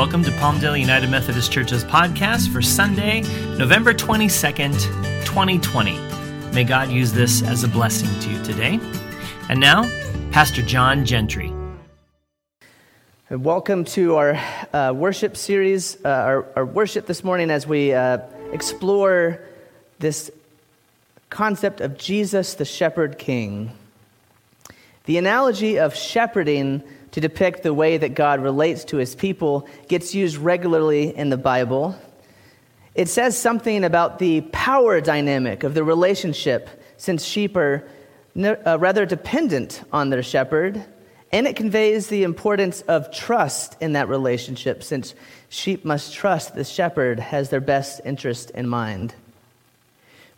Welcome to Palmdale United Methodist Church's podcast for Sunday, November 22nd, 2020. May God use this as a blessing to you today. And now, Pastor John Gentry. Welcome to our uh, worship series, uh, our, our, worship this morning as we uh, explore this concept of Jesus, the Shepherd King. The analogy of shepherding to depict the way that God relates to his people gets used regularly in the Bible. It says something about the power dynamic of the relationship, since sheep are uh, rather dependent on their shepherd. And it conveys the importance of trust in that relationship, since sheep must trust the shepherd has their best interest in mind.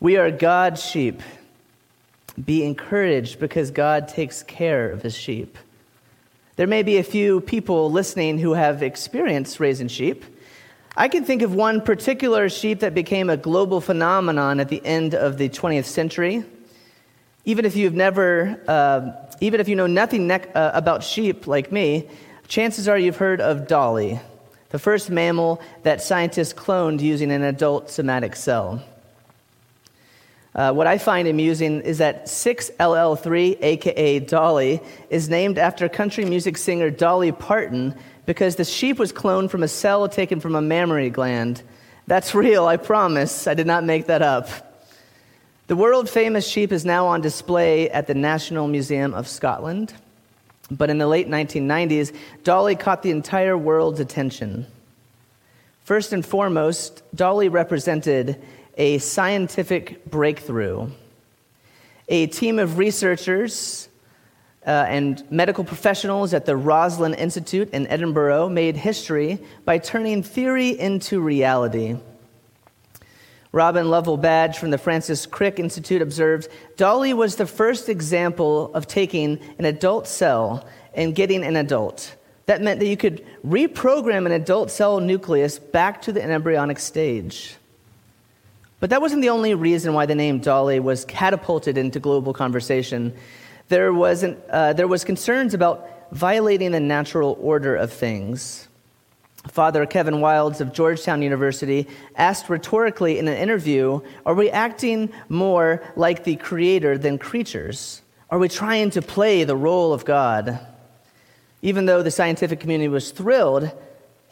We are God's sheep. Be encouraged because God takes care of his sheep. There may be a few people listening who have experienced raising sheep. I can think of one particular sheep that became a global phenomenon at the end of the 20th century. Even if you've never, uh, even if you know nothing ne- uh, about sheep like me, chances are you've heard of Dolly, the first mammal that scientists cloned using an adult somatic cell. Uh, what I find amusing is that 6LL3, aka Dolly, is named after country music singer Dolly Parton because the sheep was cloned from a cell taken from a mammary gland. That's real, I promise. I did not make that up. The world famous sheep is now on display at the National Museum of Scotland. But in the late 1990s, Dolly caught the entire world's attention. First and foremost, Dolly represented a scientific breakthrough. A team of researchers uh, and medical professionals at the Roslin Institute in Edinburgh made history by turning theory into reality. Robin Lovell Badge from the Francis Crick Institute observed Dolly was the first example of taking an adult cell and getting an adult. That meant that you could reprogram an adult cell nucleus back to the embryonic stage. But that wasn't the only reason why the name Dolly was catapulted into global conversation. There, was uh, there was concerns about violating the natural order of things. Father Kevin Wildes of Georgetown University asked rhetorically in an interview Are we acting more like the creator than creatures? Are we trying to play the role of God? Even though the scientific community was thrilled,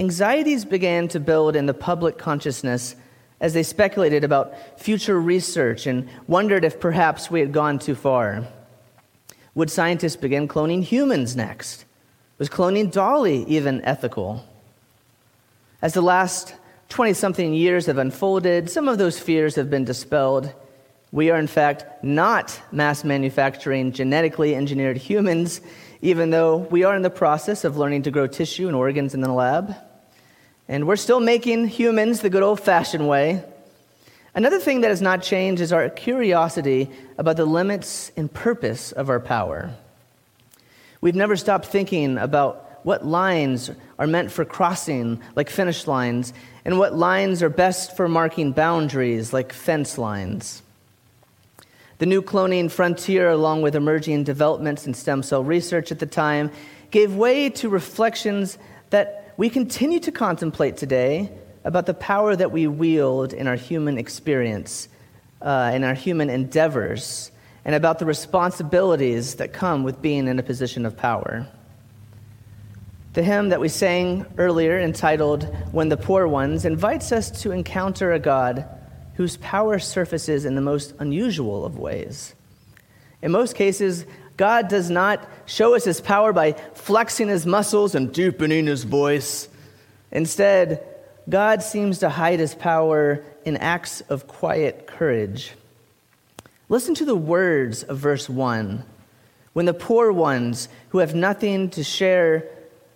anxieties began to build in the public consciousness as they speculated about future research and wondered if perhaps we had gone too far. Would scientists begin cloning humans next? Was cloning Dolly even ethical? As the last 20 something years have unfolded, some of those fears have been dispelled. We are, in fact, not mass manufacturing genetically engineered humans, even though we are in the process of learning to grow tissue and organs in the lab. And we're still making humans the good old fashioned way. Another thing that has not changed is our curiosity about the limits and purpose of our power. We've never stopped thinking about what lines are meant for crossing, like finish lines, and what lines are best for marking boundaries, like fence lines. The new cloning frontier, along with emerging developments in stem cell research at the time, gave way to reflections that we continue to contemplate today about the power that we wield in our human experience, uh, in our human endeavors, and about the responsibilities that come with being in a position of power. The hymn that we sang earlier, entitled When the Poor Ones, invites us to encounter a God whose power surfaces in the most unusual of ways. In most cases, God does not show us his power by flexing his muscles and deepening his voice. Instead, God seems to hide his power in acts of quiet courage. Listen to the words of verse 1. When the poor ones who have nothing to share,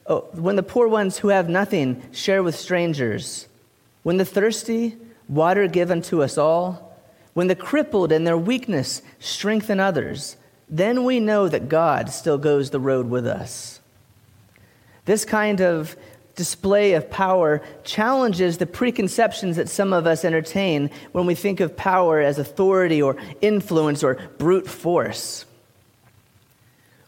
oh, when the poor ones who have nothing share with strangers, when the thirsty, water given to us all, when the crippled in their weakness strengthen others, then we know that God still goes the road with us. This kind of display of power challenges the preconceptions that some of us entertain when we think of power as authority or influence or brute force.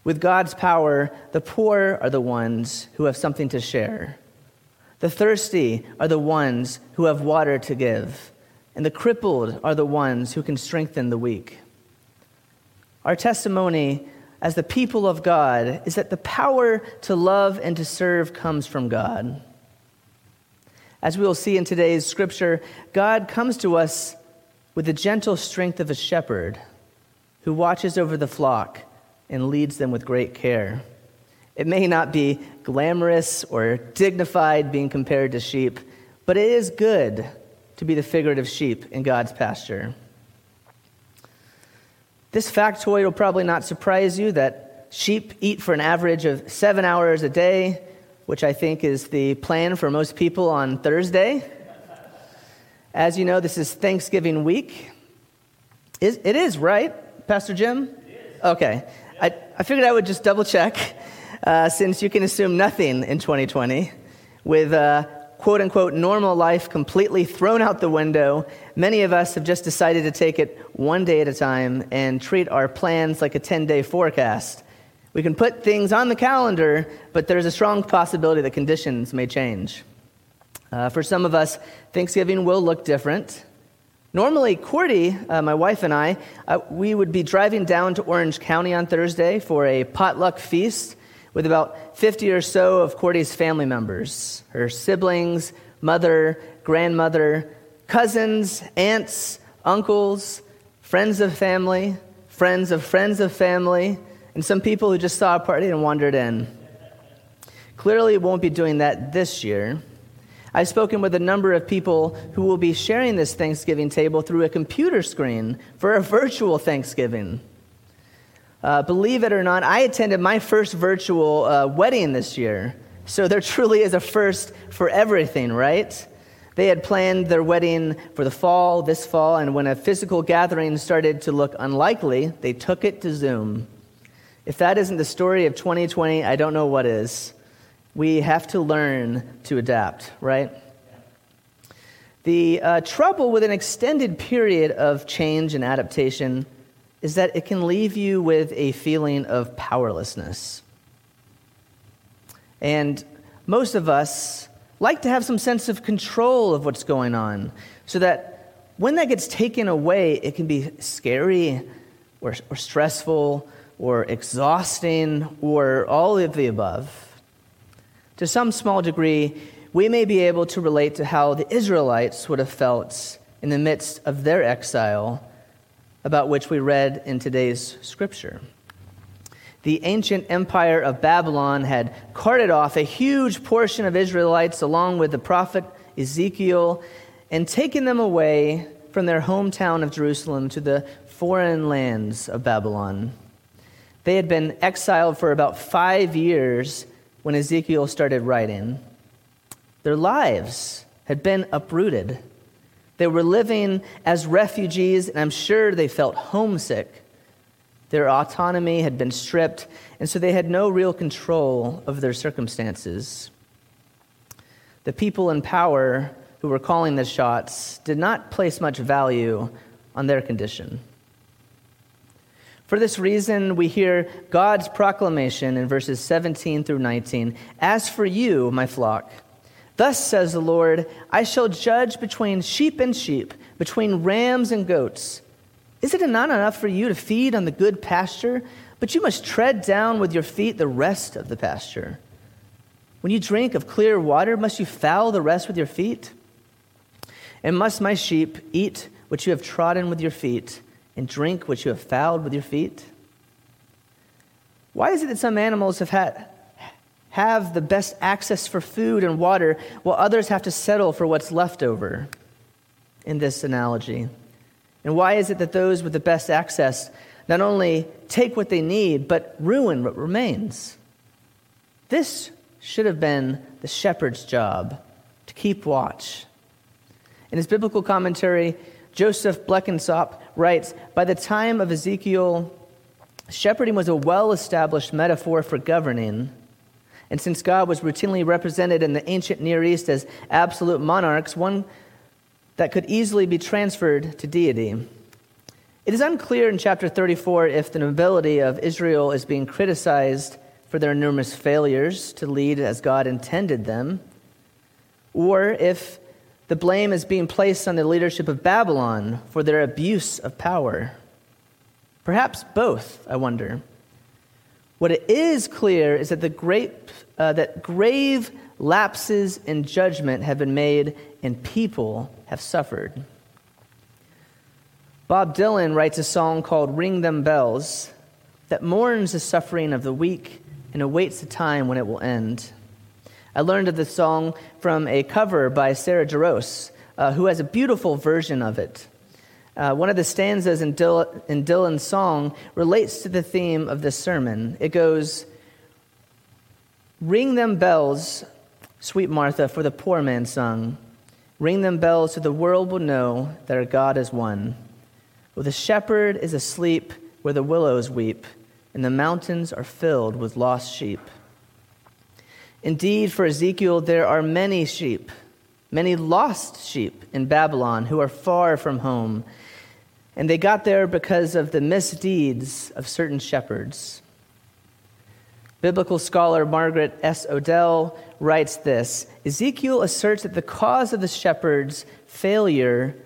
With God's power, the poor are the ones who have something to share. The thirsty are the ones who have water to give, and the crippled are the ones who can strengthen the weak. Our testimony as the people of God is that the power to love and to serve comes from God. As we will see in today's scripture, God comes to us with the gentle strength of a shepherd who watches over the flock and leads them with great care. It may not be glamorous or dignified being compared to sheep, but it is good to be the figurative sheep in God's pasture. This factoid will probably not surprise you that sheep eat for an average of seven hours a day, which I think is the plan for most people on Thursday. As you know, this is Thanksgiving week. It is, right, Pastor Jim? Okay. I, I figured I would just double check uh, since you can assume nothing in 2020 with uh, quote unquote normal life completely thrown out the window. Many of us have just decided to take it one day at a time and treat our plans like a 10 day forecast. We can put things on the calendar, but there's a strong possibility that conditions may change. Uh, for some of us, Thanksgiving will look different. Normally, Cordy, uh, my wife, and I, uh, we would be driving down to Orange County on Thursday for a potluck feast with about 50 or so of Cordy's family members her siblings, mother, grandmother, cousins, aunts, uncles, friends of family, friends of friends of family, and some people who just saw a party and wandered in. Clearly, won't be doing that this year. I've spoken with a number of people who will be sharing this Thanksgiving table through a computer screen for a virtual Thanksgiving. Uh, believe it or not, I attended my first virtual uh, wedding this year. So there truly is a first for everything, right? They had planned their wedding for the fall, this fall, and when a physical gathering started to look unlikely, they took it to Zoom. If that isn't the story of 2020, I don't know what is. We have to learn to adapt, right? The uh, trouble with an extended period of change and adaptation is that it can leave you with a feeling of powerlessness. And most of us like to have some sense of control of what's going on so that when that gets taken away, it can be scary or, or stressful or exhausting or all of the above. To some small degree, we may be able to relate to how the Israelites would have felt in the midst of their exile about which we read in today's scripture. The ancient empire of Babylon had carted off a huge portion of Israelites along with the prophet Ezekiel and taken them away from their hometown of Jerusalem to the foreign lands of Babylon. They had been exiled for about five years when Ezekiel started writing. Their lives had been uprooted. They were living as refugees, and I'm sure they felt homesick. Their autonomy had been stripped, and so they had no real control of their circumstances. The people in power who were calling the shots did not place much value on their condition. For this reason, we hear God's proclamation in verses 17 through 19 As for you, my flock, Thus says the Lord, I shall judge between sheep and sheep, between rams and goats. Is it not enough for you to feed on the good pasture, but you must tread down with your feet the rest of the pasture? When you drink of clear water, must you foul the rest with your feet? And must my sheep eat what you have trodden with your feet, and drink what you have fouled with your feet? Why is it that some animals have had have the best access for food and water, while others have to settle for what's left over in this analogy? And why is it that those with the best access not only take what they need, but ruin what remains? This should have been the shepherd's job to keep watch. In his biblical commentary, Joseph Blenkinsopp writes By the time of Ezekiel, shepherding was a well established metaphor for governing and since God was routinely represented in the ancient Near East as absolute monarchs, one that could easily be transferred to deity. It is unclear in chapter 34 if the nobility of Israel is being criticized for their enormous failures to lead as God intended them. or if the blame is being placed on the leadership of Babylon for their abuse of power. Perhaps both, I wonder. What it is clear is that, the great, uh, that grave lapses in judgment have been made and people have suffered. Bob Dylan writes a song called Ring Them Bells that mourns the suffering of the weak and awaits the time when it will end. I learned of the song from a cover by Sarah Jarosz, uh, who has a beautiful version of it. Uh, one of the stanzas in, Dylan, in Dylan's song relates to the theme of this sermon. It goes, Ring them bells, sweet Martha, for the poor man sung. Ring them bells so the world will know that our God is one. Where the shepherd is asleep, where the willows weep, and the mountains are filled with lost sheep. Indeed, for Ezekiel, there are many sheep, many lost sheep in Babylon who are far from home. And they got there because of the misdeeds of certain shepherds. Biblical scholar Margaret S. Odell writes this Ezekiel asserts that the cause of the shepherds' failure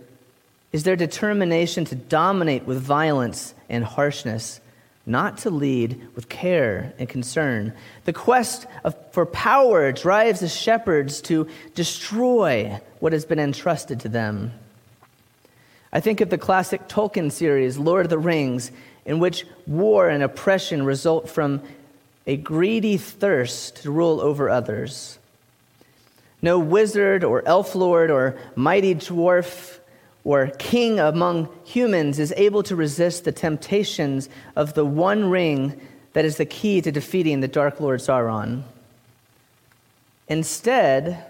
is their determination to dominate with violence and harshness not to lead with care and concern. The quest of, for power drives the shepherds to destroy what has been entrusted to them. I think of the classic Tolkien series, Lord of the Rings, in which war and oppression result from a greedy thirst to rule over others. No wizard or elf lord or mighty dwarf or king among humans is able to resist the temptations of the one ring that is the key to defeating the Dark Lord Sauron. Instead,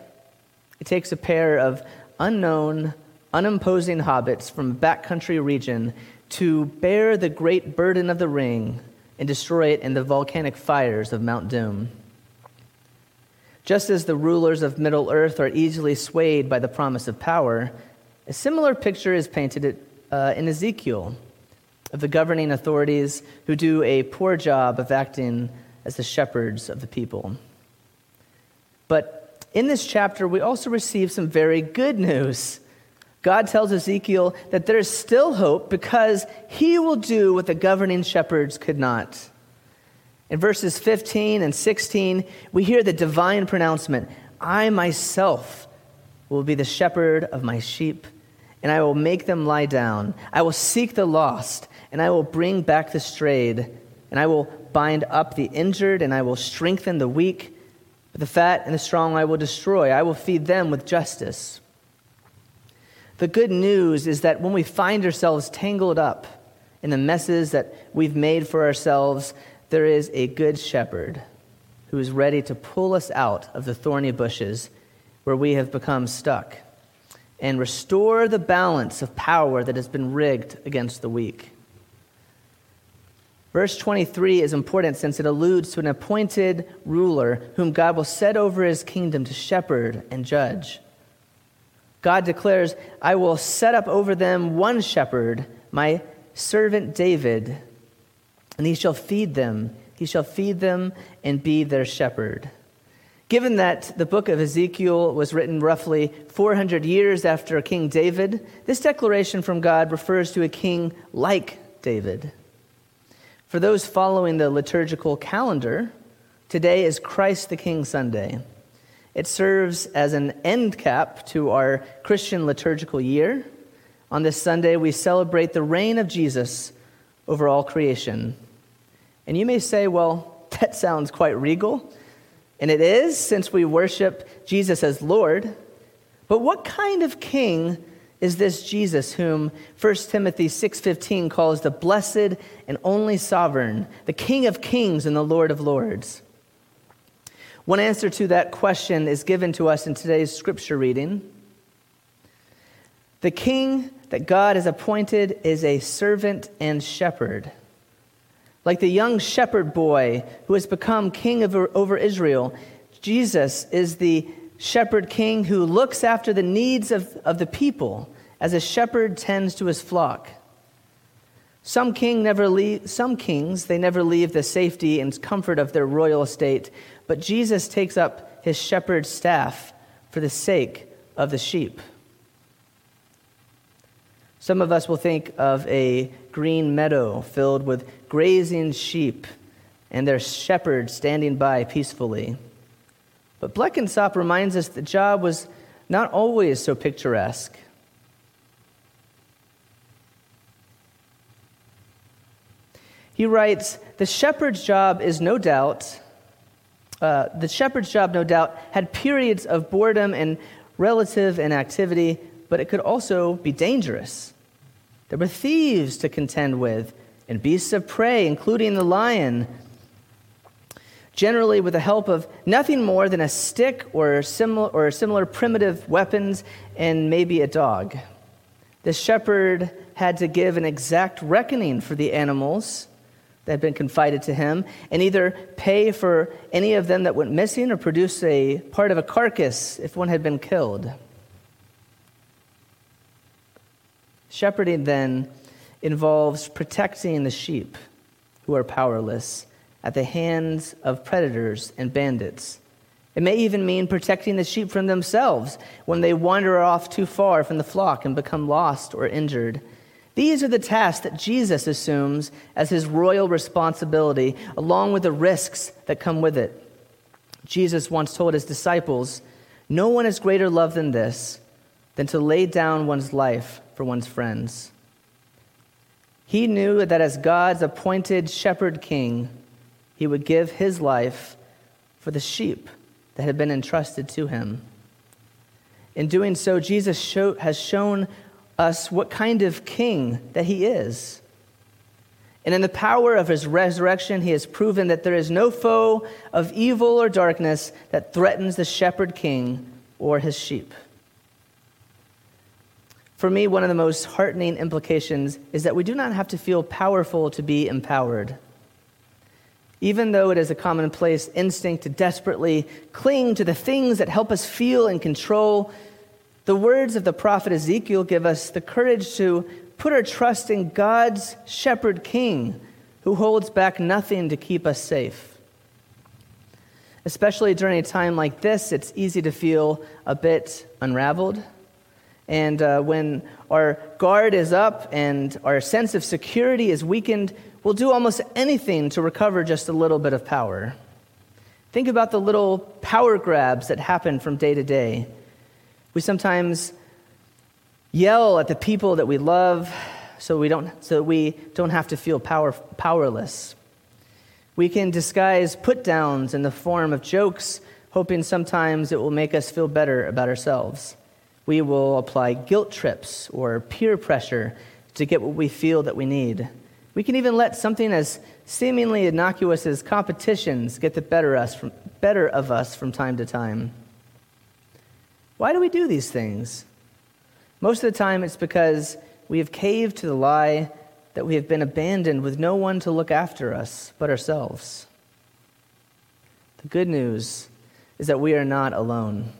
it takes a pair of unknown, unimposing hobbits from a backcountry region to bear the great burden of the ring and destroy it in the volcanic fires of Mount Doom. Just as the rulers of Middle Earth are easily swayed by the promise of power, a similar picture is painted uh, in Ezekiel of the governing authorities who do a poor job of acting as the shepherds of the people. But in this chapter, we also receive some very good news. God tells Ezekiel that there is still hope because he will do what the governing shepherds could not. In verses 15 and 16, we hear the divine pronouncement I myself will be the shepherd of my sheep and I will make them lie down. I will seek the lost, and I will bring back the strayed, and I will bind up the injured, and I will strengthen the weak. But the fat and the strong I will destroy. I will feed them with justice. The good news is that when we find ourselves tangled up in the messes that we've made for ourselves, there is a good shepherd who is ready to pull us out of the thorny bushes where we have become stuck and restore the balance of power that has been rigged against the weak. Verse 23 is important since it alludes to an appointed ruler whom God will set over his kingdom to shepherd and judge. God declares, I will set up over them one shepherd, my servant David, and he shall feed them. He shall feed them and be their shepherd. Given that the book of Ezekiel was written roughly 400 years after King David, this declaration from God refers to a king like David. For those following the liturgical calendar, today is Christ the King Sunday. It serves as an end cap to our Christian liturgical year. On this Sunday, we celebrate the reign of Jesus over all creation. And you may say, well, that sounds quite regal. And it is, since we worship Jesus as Lord. But what kind of king is this Jesus whom 1 Timothy 6:15 calls the blessed and only sovereign, the King of kings and the Lord of lords? One answer to that question is given to us in today's scripture reading. The king that God has appointed is a servant and shepherd. Like the young shepherd boy who has become king over, over Israel, Jesus is the shepherd king who looks after the needs of, of the people as a shepherd tends to his flock. Some, king never leave, some kings, they never leave the safety and comfort of their royal estate, but Jesus takes up his shepherd's staff, for the sake of the sheep. Some of us will think of a green meadow filled with grazing sheep and their shepherd standing by peacefully. But Blenkinsopp reminds us that Job was not always so picturesque. He writes, The shepherd's job is no doubt, uh, the shepherd's job, no doubt, had periods of boredom and relative inactivity, but it could also be dangerous. There were thieves to contend with, and beasts of prey, including the lion, generally with the help of nothing more than a stick or similar, or similar primitive weapons and maybe a dog. The shepherd had to give an exact reckoning for the animals that had been confided to him and either pay for any of them that went missing or produce a part of a carcass if one had been killed. Shepherding then involves protecting the sheep who are powerless at the hands of predators and bandits. It may even mean protecting the sheep from themselves when they wander off too far from the flock and become lost or injured. These are the tasks that Jesus assumes as his royal responsibility, along with the risks that come with it. Jesus once told his disciples, No one has greater love than this, than to lay down one's life for one's friends. He knew that as God's appointed shepherd king, he would give his life for the sheep that had been entrusted to him. In doing so, Jesus show, has shown us what kind of king that he is. And in the power of his resurrection, he has proven that there is no foe of evil or darkness that threatens the shepherd king or his sheep. For me, one of the most heartening implications is that we do not have to feel powerful to be empowered. Even though it is a commonplace instinct to desperately cling to the things that help us feel in control, the words of the prophet Ezekiel give us the courage to put our trust in God's shepherd king who holds back nothing to keep us safe. Especially during a time like this, it's easy to feel a bit unraveled. And uh, when our guard is up and our sense of security is weakened, we'll do almost anything to recover just a little bit of power. Think about the little power grabs that happen from day to day. We sometimes yell at the people that we love so we don't, so we don't have to feel power, powerless. We can disguise put downs in the form of jokes, hoping sometimes it will make us feel better about ourselves. We will apply guilt trips or peer pressure to get what we feel that we need. We can even let something as seemingly innocuous as competitions get the better, us from, better of us from time to time. Why do we do these things? Most of the time, it's because we have caved to the lie that we have been abandoned with no one to look after us but ourselves. The good news is that we are not alone.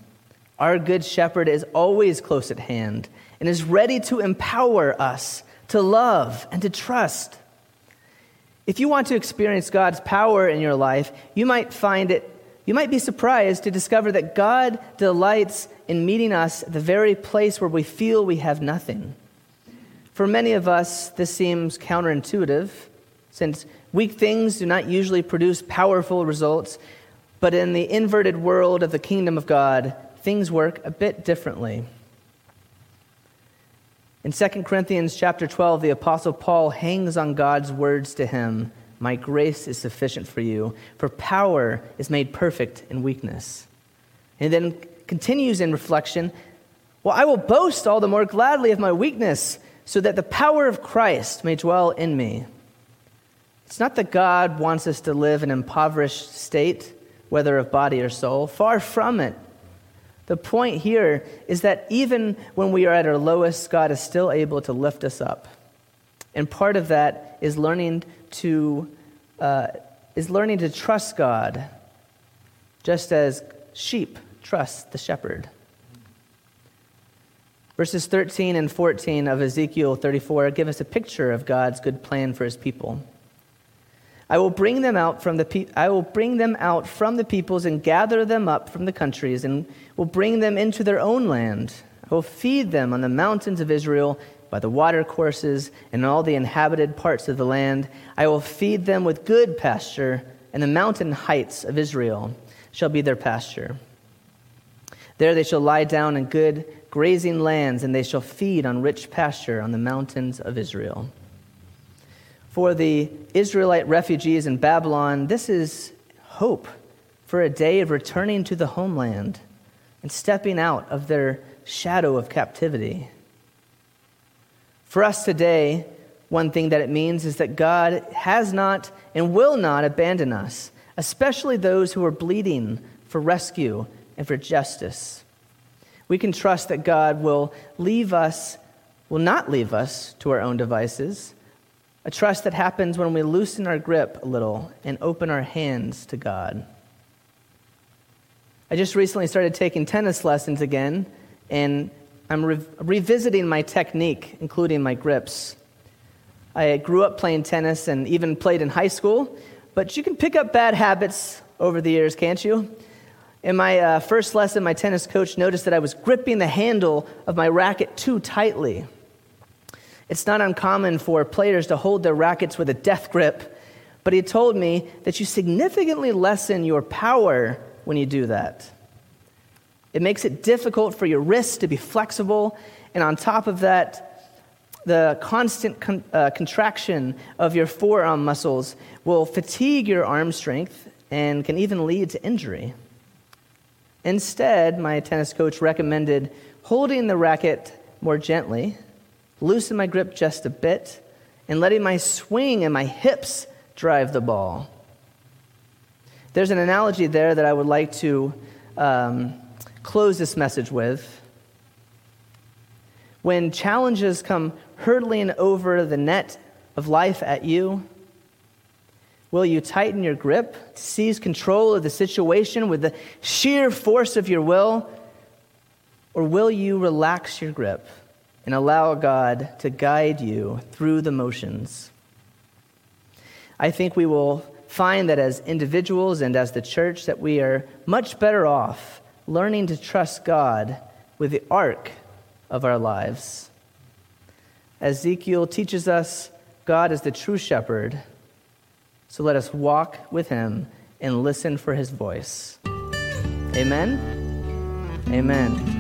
Our good shepherd is always close at hand and is ready to empower us to love and to trust. If you want to experience God's power in your life, you might find it, you might be surprised to discover that God delights in meeting us at the very place where we feel we have nothing. For many of us, this seems counterintuitive, since weak things do not usually produce powerful results, but in the inverted world of the kingdom of God, things work a bit differently. In 2 Corinthians chapter 12, the apostle Paul hangs on God's words to him, "My grace is sufficient for you, for power is made perfect in weakness." And then continues in reflection, "Well, I will boast all the more gladly of my weakness, so that the power of Christ may dwell in me." It's not that God wants us to live in an impoverished state, whether of body or soul. Far from it. The point here is that even when we are at our lowest, God is still able to lift us up. And part of that is learning to, uh, is learning to trust God, just as sheep trust the shepherd. Verses 13 and 14 of Ezekiel 34 give us a picture of God's good plan for his people. I will bring them out from the pe- I will bring them out from the peoples and gather them up from the countries and will bring them into their own land. I will feed them on the mountains of Israel by the watercourses and all the inhabited parts of the land. I will feed them with good pasture, and the mountain heights of Israel shall be their pasture. There they shall lie down in good grazing lands, and they shall feed on rich pasture on the mountains of Israel. For the Israelite refugees in Babylon, this is hope for a day of returning to the homeland and stepping out of their shadow of captivity. For us today, one thing that it means is that God has not and will not abandon us, especially those who are bleeding for rescue and for justice. We can trust that God will leave us, will not leave us to our own devices. A trust that happens when we loosen our grip a little and open our hands to God. I just recently started taking tennis lessons again, and I'm re- revisiting my technique, including my grips. I grew up playing tennis and even played in high school, but you can pick up bad habits over the years, can't you? In my uh, first lesson, my tennis coach noticed that I was gripping the handle of my racket too tightly. It's not uncommon for players to hold their rackets with a death grip, but he told me that you significantly lessen your power when you do that. It makes it difficult for your wrists to be flexible, and on top of that, the constant con- uh, contraction of your forearm muscles will fatigue your arm strength and can even lead to injury. Instead, my tennis coach recommended holding the racket more gently, loosen my grip just a bit, and letting my swing and my hips drive the ball. There's an analogy there that I would like to um, close this message with. When challenges come hurtling over the net of life at you, will you tighten your grip seize control of the situation with the sheer force of your will? Or will you relax your grip and allow God to guide you through the motions? I think we will find that as individuals and as the church that we are much better off learning to trust God with the arc of our lives. Ezekiel teaches us God is the true shepherd, so let us walk with him and listen for his voice. Amen. Amen.